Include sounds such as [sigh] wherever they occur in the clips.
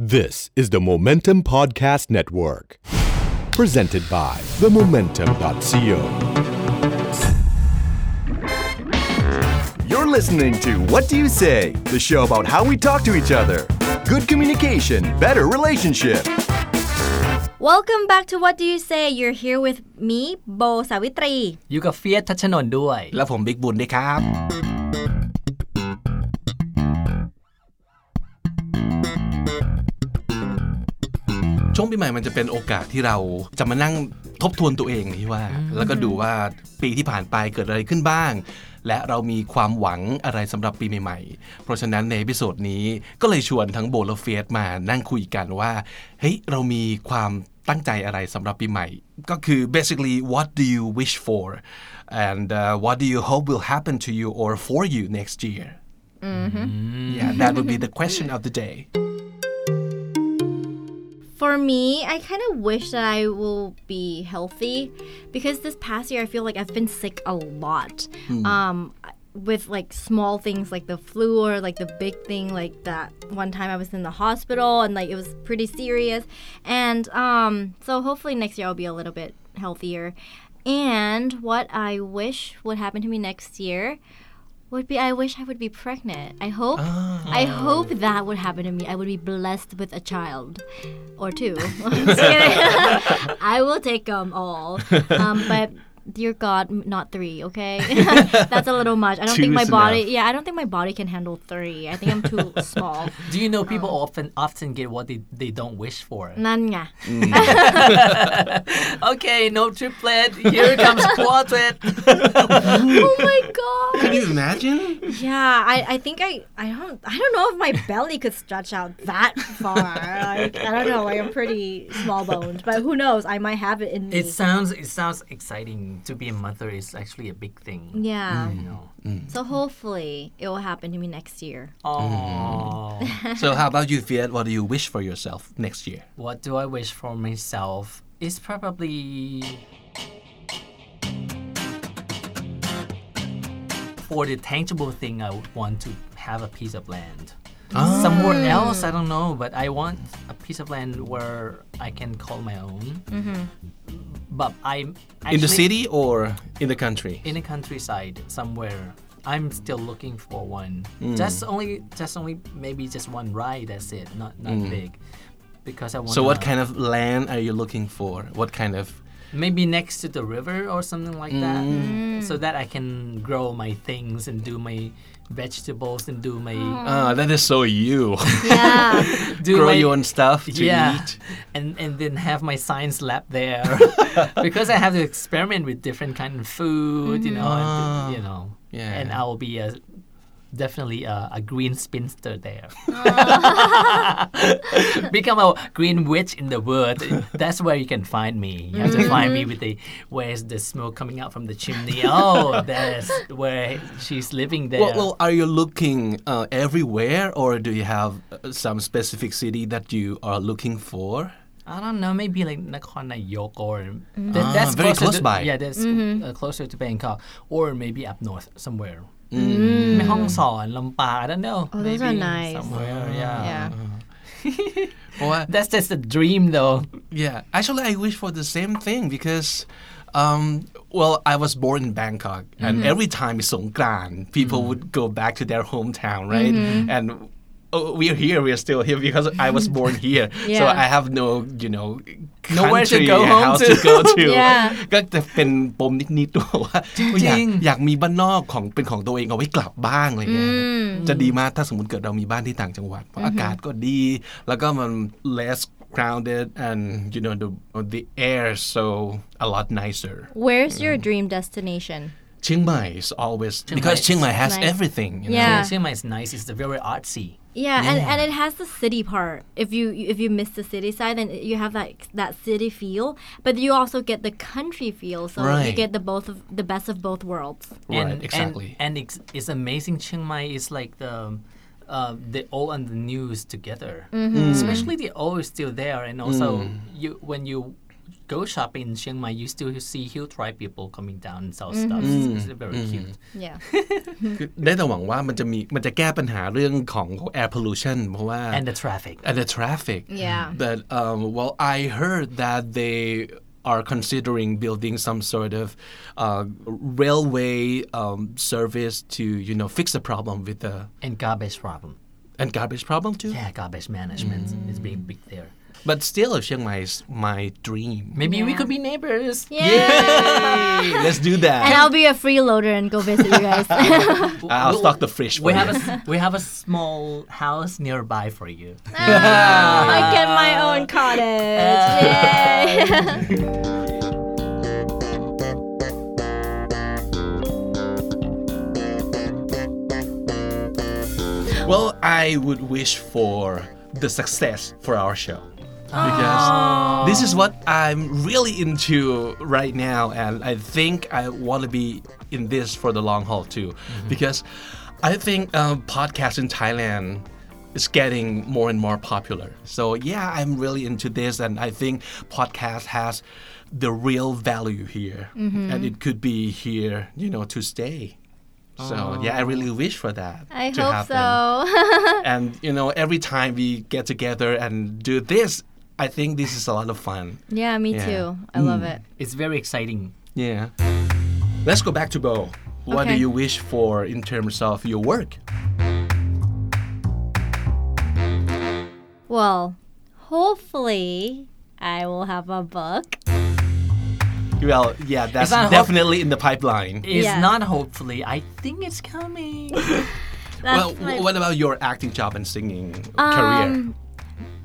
This is the Momentum Podcast Network, presented by themomentum.co. You're listening to What Do You Say, the show about how we talk to each other. Good communication, better relationship. Welcome back to What Do You Say You're here with me Bo Savitri อยู่กับเฟียสทัชนนท์ด้วย แล้วผมบิ๊กบุญด้วยครับ ช่วงปีใหม่มันจะเป็นโอกาสที่เราจะมานั่งทบทวนตัวเองที่ว่า แล้วก็ดูว่าปีที่ผ่านไปเกิดอะไรขึ้นบ้าง และเรามีความหวังอะไรสำหรับปีใหม่ๆ เพราะฉะนั้นในพิโซดนี้ก็เลยชวนทั้งโบและเฟียสมานั่งคุยกันว่าเฮ้ยเรามีความตั้งใจอะไรสำหรับปีใหม่ ก็คือ basically what do you wish for and uh, what do you hope will happen to you or for you next year yeah that would be the question of the day For me I kind of wish that I will be healthy because this past year I feel like I've been sick a lot. Um with like small things like the flu or like the big thing like that one time I was in the hospital and like it was pretty serious. And um so hopefully next year I'll be a little bit healthier. And what I wish would happen to me next year would be I wish I would be pregnant. I hope I hope that would happen to me. I would be blessed with a child or two. [laughs] [laughs] [laughs] I will take them all. Um, but dear God, not three. Okay, [laughs] [laughs] that's a little much. I don't think my body. Enough. Yeah, I don't think my body can handle three. I think I'm too [laughs] small. Do you know people um, often often get what they, they don't wish for? None. mm. okay, no triplet. Here comes quartet. oh my God. Can you imagine? Yeah, I, I think I I don't I don't know if my belly could stretch out that far. Like, I don't know. Like, I'm pretty small boned, but who knows? I might have it in. It sounds it sounds exciting to be a mother is actually a big thing yeah. you mm. know? Mm. So hopefully it will happen to me next year. oh [laughs] so how about you Fiat? What do you wish for yourself next year? What do I wish for myself is probably for the tangible thing I would want to have a piece of land somewhere ah. else I don't know but I want a piece of land where I can call my own. Mm-hmm. But I'm actually, in the city or in the country? In the countryside somewhere. I'm still looking for one. Mm. Just only just only maybe just one ride that's it. Not not mm. big. Because I want so what kind of land are you looking for? What kind of maybe next to the river or something like that. Mm. So that I can grow my things and do my vegetables and do my Ah, that is so you. Yeah. do [laughs] Grow my, your own stuff to yeah eat. and and then have my science lab there [laughs] because I have to experiment with different kind of food you know and, you know Yeah. and I will be a definitely a, a green spinster there [laughs] [laughs] become a green witch in the world that's where you can find me you have to find me with the where's the smoke coming out from the chimney oh [laughs] that's where she's living there Well, well, are you looking uh, everywhere, or do you have uh, some specific city that you are looking for? I don't know, maybe like Nakhon Nayok or Mm-hmm. that, Ah, that's very closer close to, by. Yeah, that's uh, closer to Bangkok, or maybe up north somewhere. Mm. Mae Hong Son, Lampa, I don't know. Oh, those are maybe nice. Somewhere, yeah. Yeah. [laughs] Well, That's just a dream, though. yeah, actually, I wish for the same thing because, um, well, I was born in Bangkok, and mm-hmm. every time it's Songkran, people mm-hmm. would go back to their hometown, right? Mm-hmm. And oh, we're here, we're still here because I was [laughs] born here, so Yeah. I have no, you know, Nowhere to country, go home house to. to go [laughs] to. Yeah. ก็จะเป็นปมนิดๆด้วยว่าอยาก จริงๆ อยากมีบ้านนอกของเป็นของตัวเองเอาไว้กลับบ้างอะไรเงี้ยจะดีมากถ้าสมมติเกิดเรามีบ้านที่ต่างจังหวัดเพราะอากาศก็ดี แล้วก็มัน [laughs] less crowded and you know the the air is so a lot nicer Where's your dream destination? Chiang Mai is always because Mai Chiang Mai is has nice. everything you know? Yeah. Chiang Mai is nice. It's very artsy. Yeah, And, and it has the city part. If you if you miss the city side, then you have that that city feel, but you also get the country feel. So you get the both of the best of both worlds. Right, and, exactly. And, and it's, it's amazing. Chiang Mai is like the uh, the old and the news together. Mm-hmm. Mm. Especially the old is still there, and also mm. you when you go shopping in Chiang Mai, you still see huge tribe people coming down and sell stuff. It's, it's very cute. Yeah. [laughs] [laughs] คือได้แต่หวังว่ามันจะมีมันจะแก้ปัญหาเรื่องของ air pollution เพราะว่า And the traffic. and the traffic. Yeah. But um, well, I heard that they are considering building some sort of uh, railway um, service to you know fix the problem with the And garbage problem. and garbage problem too. Yeah, garbage management is being big there. but still, Chiang Mai is my dream. Maybe we could be neighbors. Yeah. Yay! [laughs] Let's do that. And I'll be a freeloader and go visit you guys. [laughs] [laughs] I'll stock the fridge. For We you. have a s- we have a small house nearby for you. Ah, I get my own cottage. Uh. Yay. Well, I would wish for the success for our show. Because this is what I'm really into right now, and I think I want to be in this for the long haul too. Because I think um, podcast in Thailand is getting more and more popular. So yeah, I'm really into this, and I think podcast has the real value here, and it could be here, you know, to stay. So yeah, I really wish for that. I to hope happen so. [laughs] and you know every time we get together and do this i think this is a lot of fun yeah, me Yeah. too. I love it. It's very exciting. yeah let's go back to bo what do you wish for in terms of your work Well, hopefully, I will have a book. well yeah that's If hope- definitely in the pipeline It's Yeah. not hopefully. I think it's coming. [laughs] Well my- what about your acting job and singing career Um,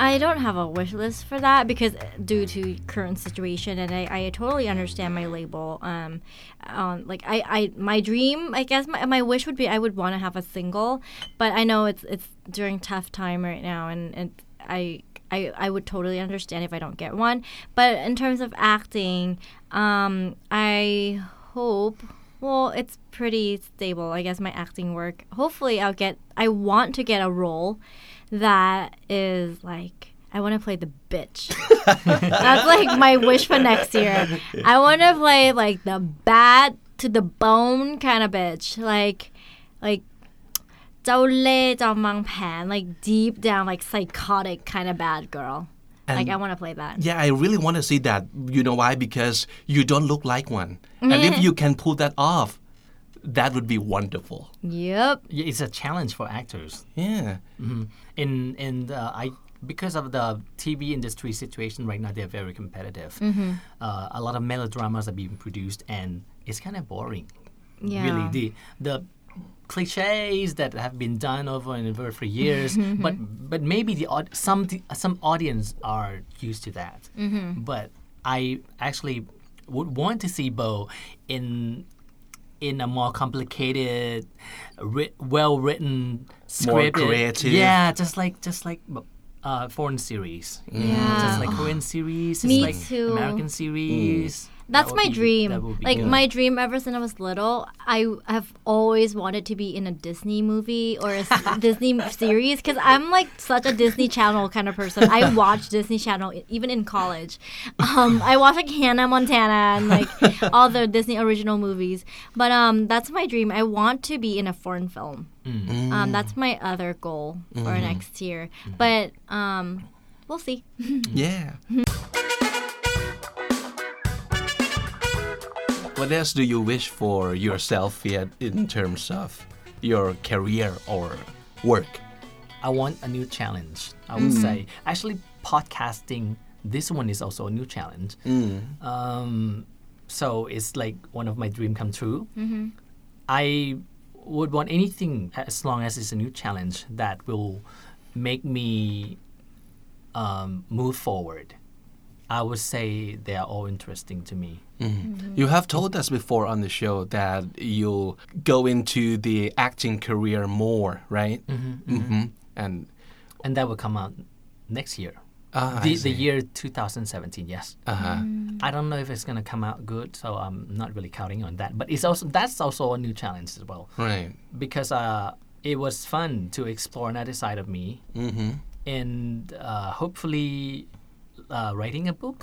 I don't have a wish list for that because uh, due to current situation, and I, I totally understand my label. Um, um, like I, I, my dream, I guess my, my wish would be I would want to have a single, but I know it's it's during tough time right now, and and I. I, I would totally understand if I don't get one. But in terms of acting, um, I hope well, it's pretty stable, I guess, my acting work. Hopefully, I'll get, I want to get a role that is like, I want to play the bitch. [laughs] That's like my wish for next year. I want to play like the bad to the bone kind of bitch. Like, like, เจ้าเล่ห์จอมวางแผน like deep down like psychotic kind of bad girl like I want to play that yeah i really want to see that you know why because you don't look like one and if you can pull that off that would be wonderful yep Yeah, It's a challenge for actors. yeah in in the I because of the TV industry situation right now, they're very competitive. Mm-hmm. Uh, a lot of melodramas are being produced, and it's kind of boring. Yeah. Really, the the cliches that have been done over and over for years, [laughs] but but maybe the some some audience are used to that. Mm-hmm. But I actually would want to see Bo in in a more complicated, writ- well-written, scripted, creative. Yeah, just like just like uh, foreign series. Yeah. just like Korean series, just Me like too. American series. That That's my be- dream. Like good. my dream ever since I was little, I have always wanted to be in a Disney movie or a [laughs] Disney series because I'm like such a Disney Channel kind of person. I [laughs] watch Disney Channel even in college. Um, I watch like Hannah Montana and like [laughs] all the Disney original movies. But um, that's my dream. I want to be in a foreign film. Um, that's my other goal for next year. But um, we'll see. Yeah. What else do you wish for yourself yet in terms of your career or work? I want a new challenge. I would say actually podcasting. This one is also a new challenge. Um, so it's like one of my dream come true. I would want anything as long as it's a new challenge that will make me um, move forward. I would say they are all interesting to me. You have told us before on the show that you'll go into the acting career more, right? Mm-hmm. And And that will come out next year. ah, the, the year 2017, yes. Uh-huh. I don't know if it's gonna come out good, so I'm not really counting on that. But it's also that's also a new challenge as well Right. because uh, it was fun to explore another side of me, Mm-hmm. and uh, hopefully, uh, writing a book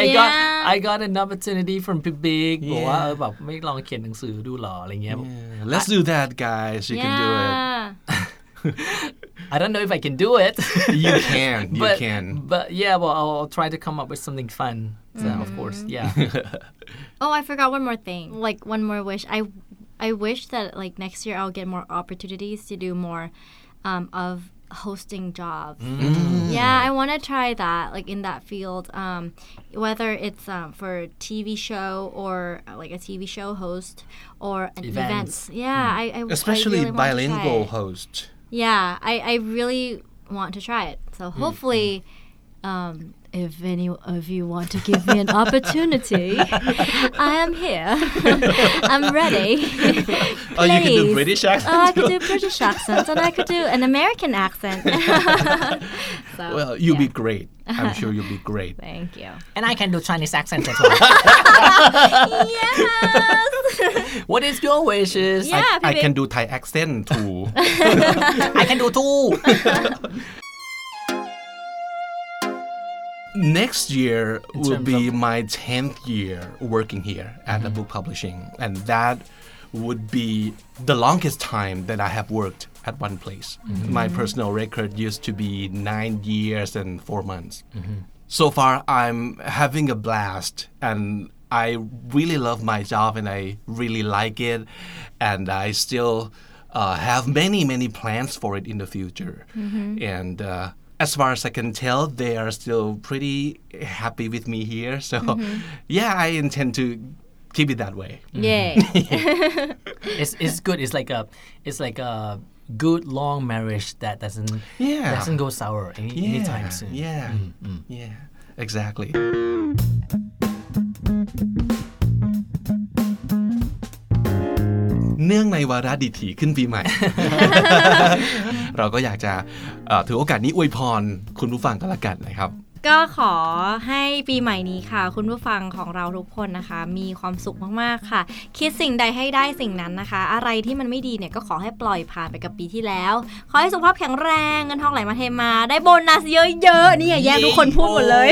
I got Yeah. I got an opportunity from Big Big บอกว่าเออแบบไม่ลองเขียนหนังสือดูหรออะไรเงี้ย Yeah, let's do that guys you can do it yeah [laughs] I don't know if I can do it you can you [laughs] but can but yeah well I'll, I'll try to come up with something fun so of course yeah [laughs] Oh, I forgot one more thing. Like one more wish. I I wish that like next year I'll get more opportunities to do more um, of hosting jobs. Yeah, I want to try that like in that field. Um, whether it's um, for a TV show or uh, like a TV show host or an Events. events. Yeah, I, I I especially really to try bilingual host Yeah, I, I really want to try it. So hopefully, um, if any of you want to give me an opportunity, I am here. [laughs] I'm ready. oh you can do British accent Oh, I could do British accent and I could do an American accent. [laughs] [laughs] so, well you'll yeah. be great I'm sure you'll be great Thank you. and I can do Chinese accent as well Yes. what is your wishes yeah, I Pipi. can do Thai accent too I can do too next year will be my 10th year working here at the book publishing and that would be the longest time that i have worked at one place. My personal record used to be nine years and four months. So far i'm having a blast and i really love my job and i really like it and i still uh, have many many plans for it in the future. And uh, as far as I can tell, they are still pretty happy with me here. So, mm-hmm. yeah, I intend to keep it that way. Yeah, [laughs] it's, it's good it's like a it's like a good long marriage that doesn't Yeah. doesn't go sour any, Yeah, anytime soon yeah, mm, mm. yeah, exactly. เนื่องในวาระดิถีขึ้นปีใหม่ เราก็อยากจะเอ่อถือโอกาสนี้อวยพรคุณผู้ฟังกันละกันนะครับก็ขอให้ปีใหม่นี้ค่ะ คุณผู้ฟังของเราทุกคนนะคะ มีความสุขมากๆค่ะ คิดสิ่งใดให้ได้สิ่งนั้นนะคะ อะไรที่มันไม่ดีเนี่ยก็ขอให้ปล่อยผ่านไปกับปีที่แล้ว ขอให้สุขภาพแข็งแรงเงินทองไหลมาเทมา ได้โบนัสเยอะๆนี่อย่าแย่งทุกคนพูดหมดเลย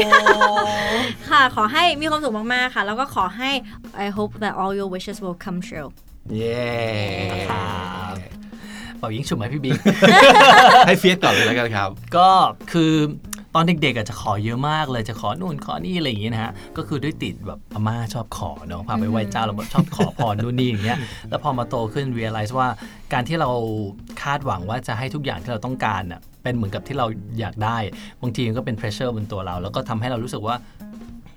ค่ะ ขอให้มีความสุขมากๆค่ะ แล้วก็ขอให้ I hope that all your wishes will come true เย้เป่ายิงฉุบไหมพี่บิ๊ก ให้เฟียสก่อนเลยแล้วกันครับ ก็คือตอนเด็กๆอะจะขอเยอะมากเลยจะขอนู่นขอนี่อะไรอย่างเงี้ยนะฮะก็คือด้วยติดแบบอาม่าชอบขอเนาะพาไปไหว้เจ้าแล้วแบบชอบขอพรนู่นนี่อย่างเงี้ยแล้วพอมาโตขึ้น realize ว่าการที่เราคาดหวังว่าจะให้ทุกอย่างที่เราต้องการอะเป็นเหมือนกับที่เราอยากได้บางทีมันก็เป็น pressure บนตัวเรา แล้วก็ทำให้เรารู้สึกว่า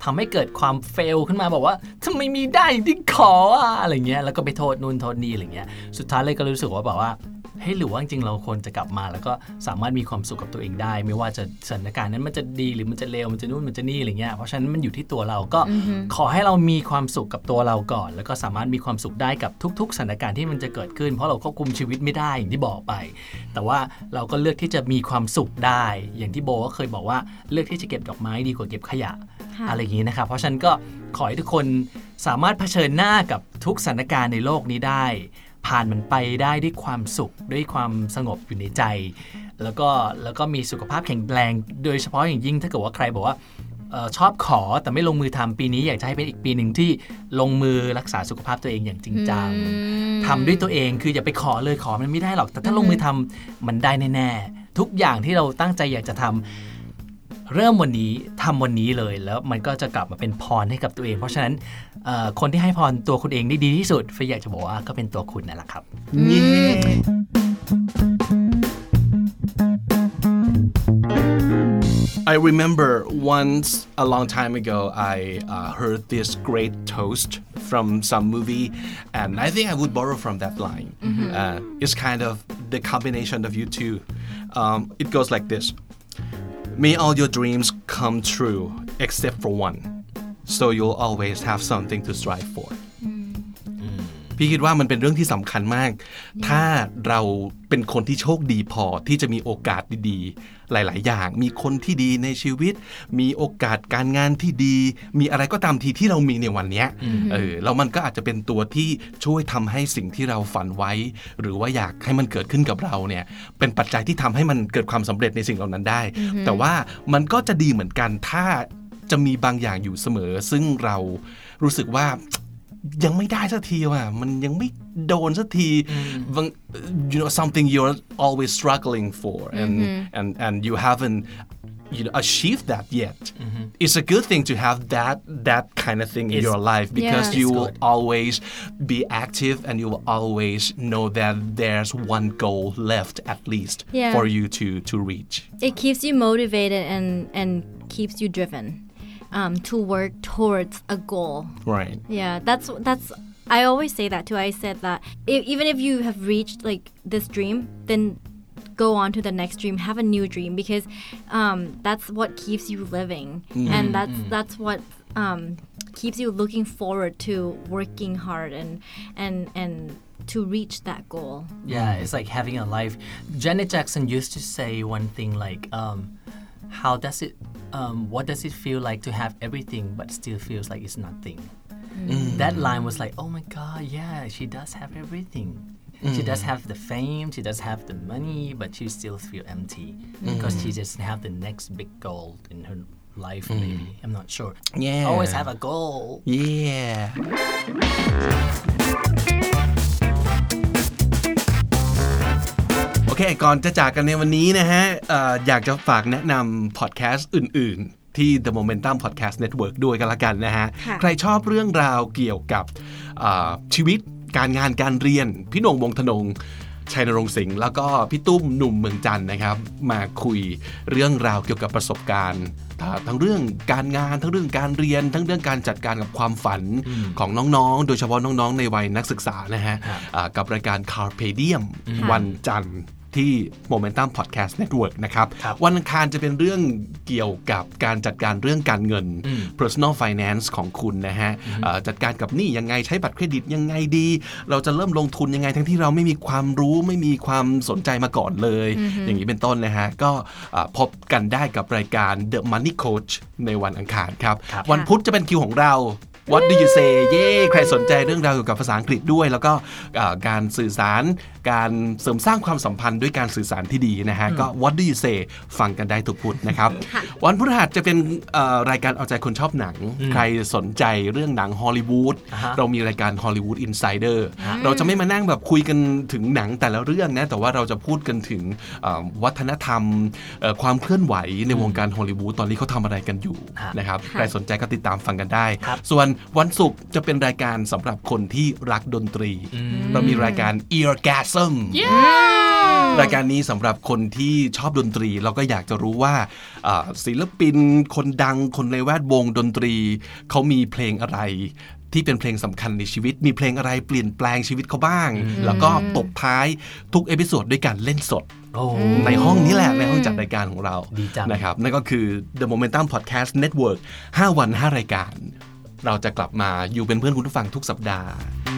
ทำให้เกิดความเฟลขึ้นมาบอกว่าทำไมมีได้อย่างที่ขออะอะไรเงี้ยแล้วก็ไปโทษนู่นโทษนี่อะไรเงี้ยสุดท้ายเลยก็รู้สึกว่าแบบว่าเฮ้ยหรือว่าจริงๆเราควรจะกลับมาแล้วก็สามารถมีความสุขกับตัวเองได้ ไม่ว่าจะสถานการณ์นั้นมันจะดีหรือมันจะเลวมันจะนู่นมันจะนี่อะไรเงี้ยเพราะฉะนั้นมันอยู่ที่ตัวเราก็ขอให้เรามีความสุขกับตัวเราก่อน แล้วก็สามารถมีความสุขได้กับทุก ๆสถานการณ์ที่มันจะเกิดขึ้น เพราะเราควบคุมชีวิตไม่ได้อย่างที่บอกไป แต่ว่าเราก็เลือกที่จะมีความสุขได้ อย่างที่โบก็เคยบอกว่าเลือกที่จะเก็บดอกไม้ดีกว่าเก็บขยะค่ะ อะไรอย่างนี้นะครับ เพราะฉะนั้นก็ขอให้ทุกคนสามารถเผชิญหน้ากับทุกสถานการณ์ในโลกนี้ได้ ผ่านมันไปได้ด้วยความสุขด้วยความสงบอยู่ในใจ แล้วก็แล้วก็มีสุขภาพแข็งแรง โดยเฉพาะอย่างยิ่งถ้าเกิดว่าใครบอกว่าเออชอบขอแต่ไม่ลงมือทำปีนี้อยากจะให้เป็นอีกปีหนึ่งที่ลงมือรักษาสุขภาพตัวเองอย่างจริงจังทำด้วยตัวเองคืออย่าไปขอเลยขอมันไม่ได้หรอก แต่ถ้าลงมือทำมันได้แน่ๆทุกอย่างที่เราตั้งใจอยากจะทำ เริ่มวันนี้ทำวันนี้เลยแล้วมันก็จะกลับมาเป็นพรให้กับตัวเอง เพราะฉะนั้นเอ่อคนที่ให้พรตัวคุณเองได้ดีที่สุดเฟยอยากจะบอกว่าก็เป็นตัวคุณนั่นแหละครับ I remember once a long time ago, I uh, heard this great toast from some movie, and I think I would borrow from that line. Uh, it's kind of the combination of you two. Um, it goes like this May all your dreams come true, except for one. So you'll always have something to strive for. พี่คิดว่ามันเป็นเรื่องที่สำคัญมาก ถ้าเราเป็นคนที่โชคดีพอที่จะมีโอกาสดีๆ หลาย ๆ อย่าง มีคนที่ดีในชีวิต มีโอกาสการงานที่ดี มีอะไรก็ตามทีที่เรามีในวันเนี้ยเออแล้วมันก็อาจจะเป็นตัวที่ช่วยทำให้สิ่งที่เราฝันไว้ หรือว่าอยากให้มันเกิดขึ้นกับเราเนี่ยเป็นปัจจัยที่ทำให้มันเกิดความสำเร็จในสิ่งเหล่านั้นได้ แต่ว่ามันก็จะดีเหมือนกันถ้าจะมีบางอย่างอยู่เสมอ ซึ่งเรารู้สึกว่า ยังไม่ได้สักทีว่ะมันยังไม่โดนสักทีบาง you know something you're always struggling for and and and you haven't you know achieved that yet it's a good thing to have that that kind of thing in It's- your life because Yeah. you It's will good. always be active and you will always know that there's one goal left at least Yeah. for you to to reach it keeps you motivated and and keeps you driven um, to work towards a goal. Right. Yeah that's that's i always say that too. I said that if, even if you have reached like this dream then go on to the next dream. Have a new dream because um, that's what keeps you living. And that's that's what um, keeps you looking forward to working hard and and and to reach that goal. Yeah, it's like having a life. Janet Jackson used to say one thing like, um, "How does it? Um, what does it feel like to have everything but still feels like it's nothing?" Mm. That line was like, "Oh my God, yeah, she does have everything. She does mm. have the fame, she does have the money, but she still feel empty because she mm. doesn't have the next big goal in her." Life, maybe I'm not sure. Yeah. always have a goal. yeah เคก่อนจะจากกันในวันนี้นะฮะเอ่ออยากจะฝากแนะนำพอดแคสต์อื่น ๆที่ The Momentum Podcast Network ด้วยกันละกันนะฮะค่ะใครชอบเรื่องราวเกี่ยวกับเอ่อชีวิตการงานการเรียน พี่หนงวงธนงชัยนรงค์สิงห์แล้วก็พี่ตุ้มหนุ่มเมืองจันทร์นะครับ มาคุยเรื่องราวเกี่ยวกับประสบการณ์อ่าทั้งเรื่องการงานทั้งเรื่องการเรียน ทั้งเรื่องการจัดการกับความฝันของน้องๆ โดยเฉพาะน้องๆ ในวัยนักศึกษานะฮะอ่ากับรายการ Carpe Diem วันจันทร์ ที่ Momentum Podcast Network นะครับครับวันอังคารจะเป็นเรื่องเกี่ยวกับการจัดการเรื่องการเงิน personal finance ของคุณนะฮะเอ่อจัดการกับหนี้ยังไงใช้บัตรเครดิตยังไงดี เราจะเริ่มลงทุนยังไง ทั้งที่เราไม่มีความรู้ไม่มีความสนใจมาก่อนเลย อย่างนี้เป็นต้นนะฮะก็เอ่อพบกันได้กับรายการ The Money Coach ในวันอังคารครับครับวันพุธจะเป็นคิวของเรา What do you say เย้ใครสนใจเรื่องราวเกี่ยวกับภาษาอังกฤษด้วย แล้วก็เอ่อการสื่อสารการเสริมสร้างความสัมพันธ์ด้วยการสื่อสารที่ดีนะฮะก็ What do you say ฟังกันได้ทุกพุธนะครับ วันพฤหัสจะเป็นเอ่อรายการเอาใจคนชอบหนัง ใครสนใจเรื่องหนังฮอลลีวูดอ่าฮะเรามีรายการฮอลลีวูดอินไซเดอร์เราจะไม่มานั่งแบบคุยกันถึงหนังแต่ละเรื่องนะแต่ว่าเราจะพูดกันถึงเอ่อวัฒนธรรมเอ่อความเคลื่อนไหวในวงการฮอลลีวูดตอนนี้เขาทำอะไรกันอยู่ฮะนะครับใครสนใจก็ติดตามฟังกันได้ครับส่วนวันศุกร์จะเป็นรายการสำหรับคนที่รักดนตรี เรามีรายการ Eargasm รายการนี้สำหรับคนที่ชอบดนตรี เราก็อยากจะรู้ว่าอ่าศิลปินคนดังคนในแวดวงดนตรี เขามีเพลงอะไรที่เป็นเพลงสำคัญในชีวิต มีเพลงอะไรเปลี่ยนแปลงชีวิตเขาบ้าง แล้วก็ตบท้ายทุกเอพิโซดด้วยการเล่นสดโอ้ในห้องนี้แหละ ในห้องจัดรายการของเราดีจังนะครับ นั่นก็คือ The Momentum Podcast Network 5 วัน 5 รายการ เราจะกลับมาอยู่เป็นเพื่อนคุณผู้ฟังทุกสัปดาห์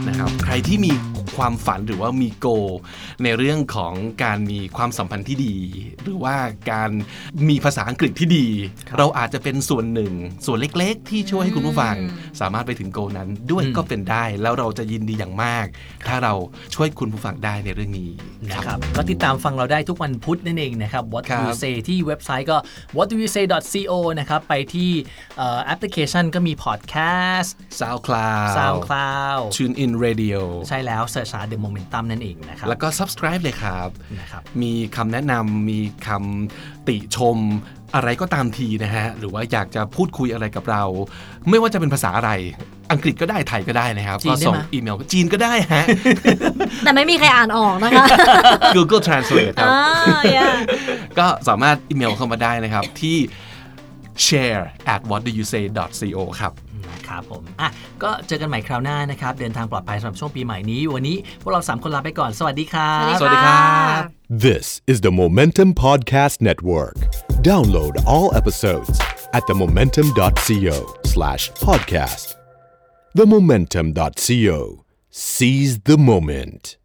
นะครับ ใครที่มีความฝันหรือว่ามีโก ในเรื่องของการมีความสัมพันธ์ที่ดี หรือว่าการมีภาษาอังกฤษที่ดี เราอาจจะเป็นส่วนหนึ่ง ส่วนเล็กๆ ที่ช่วยให้คุณผู้ฟัง สามารถไปถึงโกนั้นด้วยก็เป็นได้ แล้วเราจะยินดีอย่างมาก ถ้าเราช่วยคุณผู้ฟังได้ในเรื่องนี้นะครับก็ติดตามฟังเราได้ทุกวันพุธนั่นเองนะครับ What ครั do บ you say ที่เว็บไซต์ก็ what do you say co นะครับไปที่เอ่อแอปพลิเคชันก็มี podcast SoundCloud SoundCloud Tune in Radio ใช่แล้วเสิร์ชหา The Momentum นั่นเองนะครับแล้วก็ subscribe เลยครับนะครับ มีคำแนะนำมีคำติชมอะไรก็ตามทีนะฮะ หรือว่าอยากจะพูดคุยอะไรกับเรา ไม่ว่าจะเป็นภาษาอะไร อังกฤษก็ได้ ไทยก็ได้นะครับจีนก็ได้ส่งไหมอีเมล จีนก็ได้ฮะ แต่ไม่มีใครอ่านออกนะคะ Google Translate ครับอ่า yeah ก็สามารถอีเมลเข้ามาได้นะครับที่ share at what do you say co ครับนะ ครับผมอะก็เจอกันใหม่คราวหน้านะครับ เดินทางปลอดภัยสำหรับช่วงปีใหม่นี้ วันนี้พวกเราสามคนลาไปก่อน สวัสดีครับสวัสดีครับ This is the Momentum Podcast Network. Download all episodes at themomentum.co slash podcast. Themomentum.co. Seize the moment.